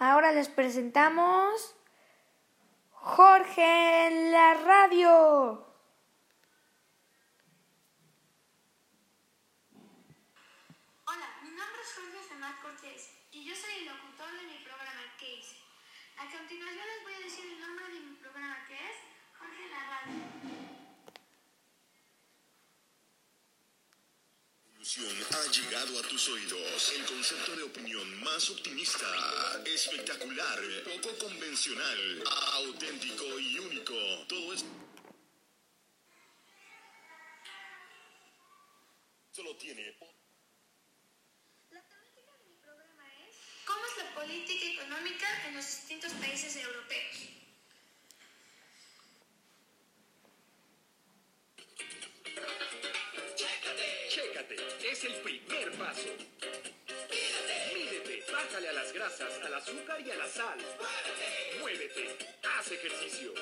Ahora les presentamos Jorge en la radio. Hola, mi nombre es Jorge Samad Cortés y yo soy el locutor de mi programa ¿Qué hice? A continuación les voy a decir el nombre de mi programa que es Jorge en la radio. Ha llegado a tus oídos. El concepto de opinión más optimista, espectacular, poco convencional, auténtico y único. Todo es. Solo tiene. La temática de mi programa es ¿Cómo es la política económica en los distintos países europeos? Chécate, es el primer paso. Mídete, bájale a las grasas, al azúcar y a la sal. Muévete, haz ejercicio.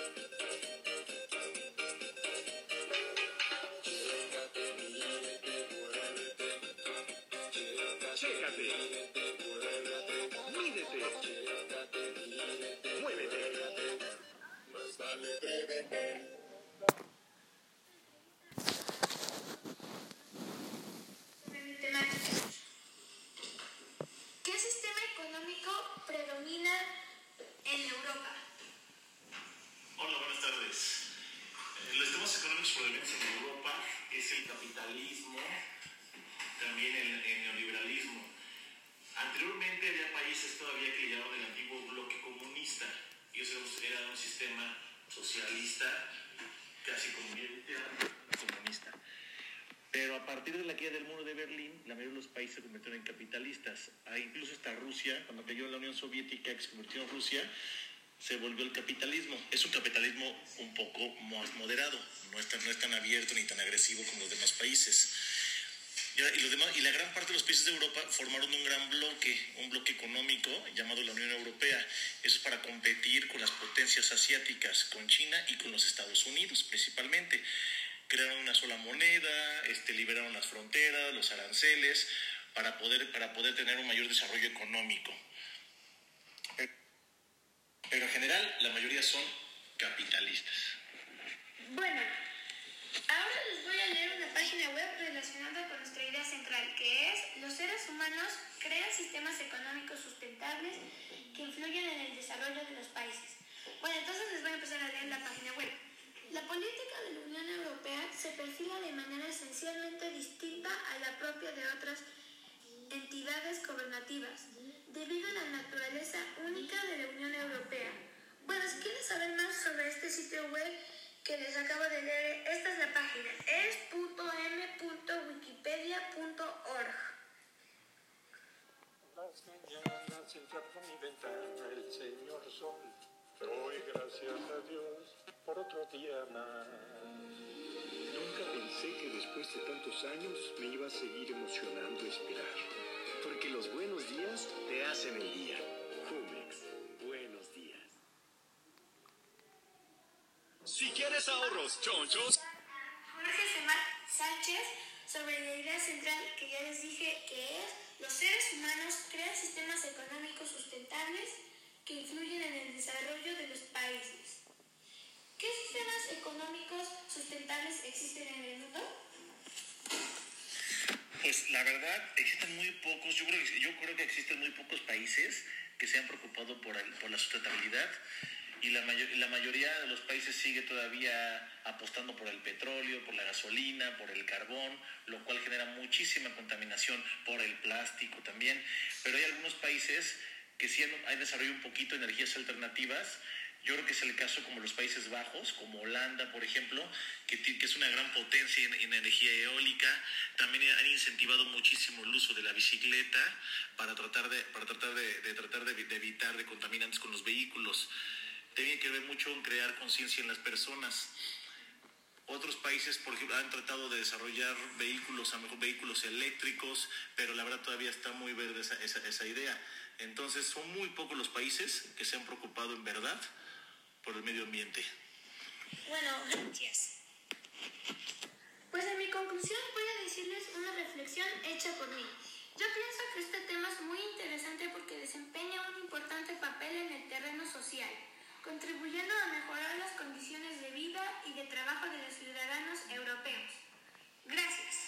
Chécate. Mídete. Muévete. Sobre mi temática. ¿Qué sistema económico predomina en Europa? Hola, buenas tardes. Eh, Los temas económicos prevalentes en Europa es el capitalismo, también el, el neoliberalismo. Había países todavía que le llamaban el antiguo bloque comunista. Y eso era un sistema socialista, casi comunista. Pero a partir de la caída del muro de Berlín, la mayoría de los países se convirtieron en capitalistas. Ah, incluso hasta Rusia, cuando cayó la Unión Soviética, que se convirtió en Rusia, se volvió el capitalismo. Es un capitalismo un poco más moderado, no es tan, no es tan abierto ni tan agresivo como los demás países. Y, los demás, y la gran parte de los países de Europa formaron un gran bloque, un bloque económico llamado la Unión Europea. Eso es para competir con las potencias asiáticas, con China y con los Estados Unidos principalmente. Crearon una sola moneda, este, liberaron las fronteras, los aranceles, para poder, para poder tener un mayor desarrollo económico. Pero en general, la mayoría son capitalistas. Bueno, ahora les voy a leer una página web relacionada con nuestra idea central, que es los seres humanos crean sistemas económicos sustentables que influyen en el desarrollo de los países. Bueno, entonces les voy a empezar a leer la página web. La política de la Unión Europea se perfila de manera esencialmente distinta a la propia de otras entidades gobernativas, debido a la naturaleza única de la Unión Europea. Bueno, si quieren saber más sobre este sitio web que les acabo de leer, esta es la página, es.m.wikipedia.org. Las mañanas entra por mi ventana el señor sol. Doy gracias a Dios por otro día más. Nunca pensé que después de tantos años me iba a seguir emocionando esperar. Porque los buenos días te hacen el día. Si quieres ahorros chonchos, Jorge Semar Sánchez sobre la idea central que ya les dije que es los seres humanos crean sistemas económicos sustentables que influyen en el desarrollo de los países. ¿Qué sistemas económicos sustentables existen en el mundo? Pues la verdad, existen muy pocos, yo creo, que- yo creo que existen muy pocos países que se han preocupado por, el- por la sustentabilidad y la, mayo- y la mayoría de los países sigue todavía apostando por el petróleo, por la gasolina, por el carbón, lo cual genera muchísima contaminación por el plástico también. Pero hay algunos países que sí han, desarrollado un poquito energías alternativas. Yo creo que es el caso como los Países Bajos, como Holanda, por ejemplo, que, es una gran potencia en, en energía eólica. También han incentivado muchísimo el uso de la bicicleta para tratar de, para tratar de tratar de, de evitar de contaminantes con los vehículos. Tiene que ver mucho en crear conciencia en las personas. Otros países, por ejemplo, han tratado de desarrollar vehículos, a mejor vehículos eléctricos, pero la verdad todavía está muy verde esa, esa, esa idea. Entonces, son muy pocos los países que se han preocupado en verdad por el medio ambiente. Bueno, gracias. Pues en mi conclusión voy a decirles una reflexión hecha por mí. Yo pienso que este tema es muy interesante porque desempeña un importante papel contribuyendo a mejorar las condiciones de vida y de trabajo de los ciudadanos europeos. Gracias.